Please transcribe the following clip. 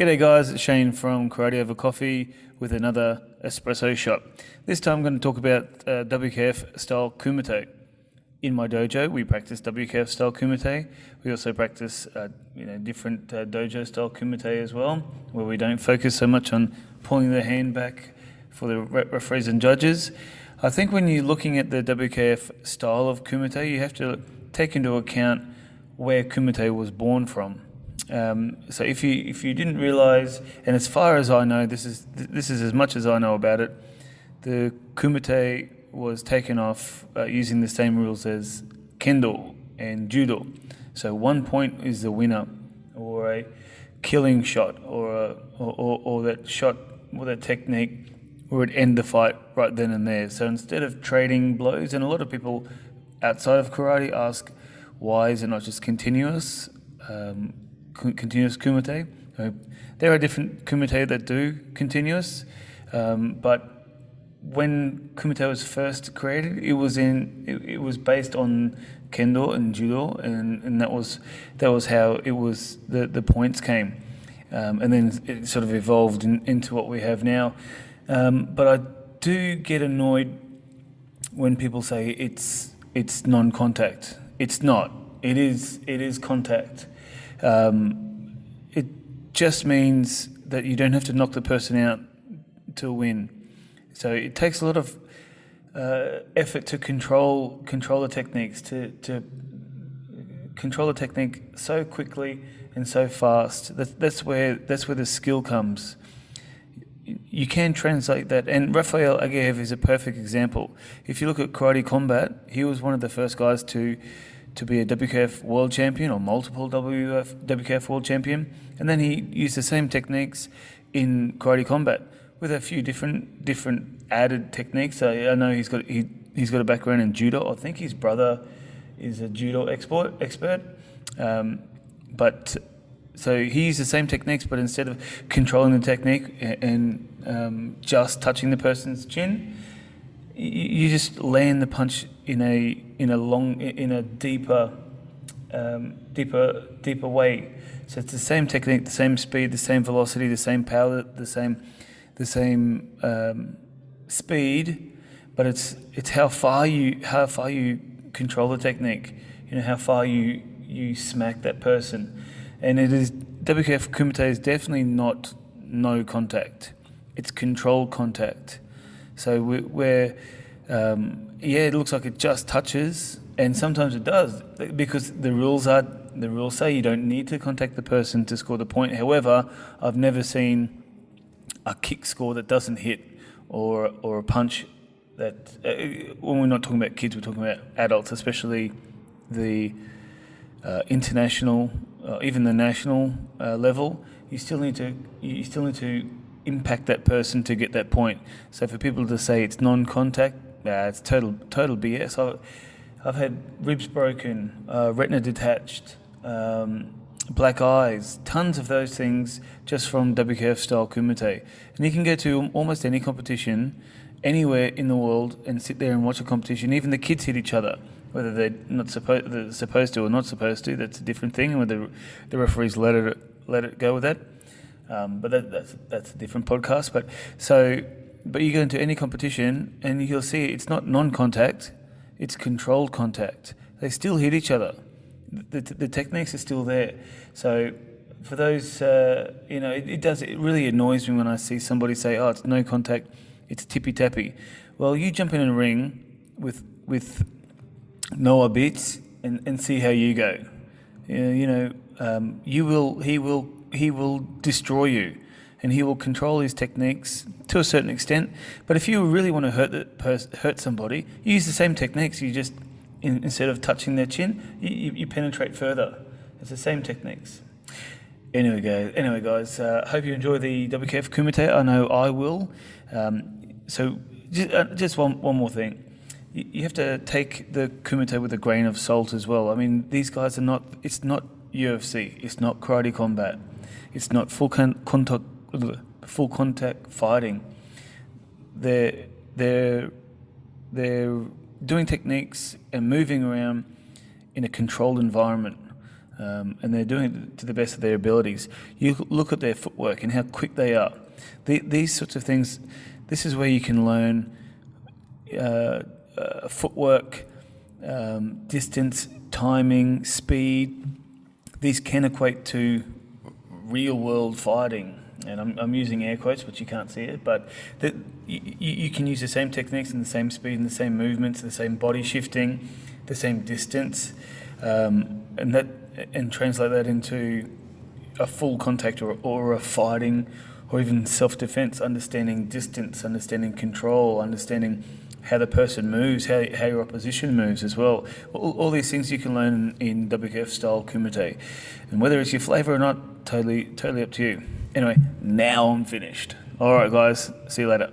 G'day guys, it's Shane from Karate Over Coffee with another espresso shot. This time I'm going to talk about uh, WKF style kumite. In my dojo, we practice WKF style kumite. We also practice, uh, you know, different uh, dojo style kumite as well, where we don't focus so much on pulling the hand back for the re- referees and judges. I think when you're looking at the WKF style of kumite, you have to take into account where kumite was born from. Um, so if you if you didn't realize, and as far as I know, this is this is as much as I know about it. The kumite was taken off uh, using the same rules as kendo and judo. So one point is the winner, or a killing shot, or a, or, or, or that shot or that technique would end the fight right then and there. So instead of trading blows, and a lot of people outside of karate ask, why is it not just continuous? Um, continuous kumite. There are different kumite that do continuous, um, but when kumite was first created, it was in it, it was based on kendo and judo, and, and that was that was how it was the the points came, um, and then it sort of evolved in, into what we have now. Um, but I do get annoyed when people say it's it's non-contact. It's not. It is it is contact. Um, it just means that you don't have to knock the person out to win. So it takes a lot of uh, effort to control control the techniques to to control the technique so quickly and so fast. That, that's where that's where the skill comes. You can translate that, and Rafael Aguirre is a perfect example. If you look at karate combat, he was one of the first guys to to be a WKF world champion or multiple WF, WKF world champion, and then he used the same techniques in karate combat with a few different different added techniques. I, I know he's got he he's got a background in judo. I think his brother is a judo expert expert, um, but so he used the same techniques, but instead of controlling the technique and um, just touching the person's chin, you just land the punch in a in a long in a deeper um, deeper deeper way. So it's the same technique, the same speed, the same velocity, the same power, the same the same um, speed, but it's it's how far you how far you control the technique. You know how far you you smack that person, and it is WKF Kumite is definitely not no contact. It's controlled contact. So we're, um, yeah, it looks like it just touches, and sometimes it does because the rules are the rules say you don't need to contact the person to score the point. However, I've never seen a kick score that doesn't hit or or a punch that uh, when we're not talking about kids, we're talking about adults, especially the uh, international, uh, even the national uh, level. You still need to you still need to impact that person to get that point. So for people to say it's non-contact, it's total total BS. I, I've had ribs broken, uh, retina detached, um, black eyes, tons of those things just from WKF style kumite. And you can go to almost any competition anywhere in the world and sit there and watch a competition. Even the kids hit each other, whether they're not supposed supposed to or not supposed to. That's a different thing. And whether the referees let it let it go with that. Um, but that, that's that's a different podcast. But so, but you go into any competition and you'll see it's not non-contact, it's controlled contact. They still hit each other. The, the, the techniques are still there. So for those, uh, you know, it, it, does. It really annoys me when I see somebody say, "Oh, it's no contact, it's tippy tappy." Well, you jump in a ring with with Noah Bitsch and, and see how you go. You know, um, you will. He will he will destroy you and he will control his techniques to a certain extent. But if you really want to hurt the pers- hurt somebody, you use the same techniques. You just in, instead of touching their chin, you, you, penetrate further. It's the same techniques. Anyway, guys. Anyway, guys. Uh, hope you enjoy the WKF Kumite. I know I will. Um, so, just, uh, just one one more thing. You, you have to take the Kumite with a grain of salt as well. I mean, these guys are not. It's not UFC. It's not karate combat it's not full con- contact, full contact fighting. They're they're they're doing techniques and moving around in a controlled environment. um, and they're doing it to the best of their abilities. You look at their footwork and how quick they are. The, these sorts of things, this is where you can learn uh, uh, footwork, um, distance, timing, speed. These can equate to real world fighting. And I'm, I'm using air quotes, but you can't see it. But you, you can use the same techniques and the same speed and the same movements, the same body shifting, the same distance, um, and that and translate that into a full contact or, or a fighting or even self defense, understanding distance, understanding control, understanding how the person moves, how, how your opposition moves as well. All, all these things you can learn in WKF style kumite. And whether it's your flavour or not, totally, totally up to you. Anyway, now I'm finished. All right, guys, see you later.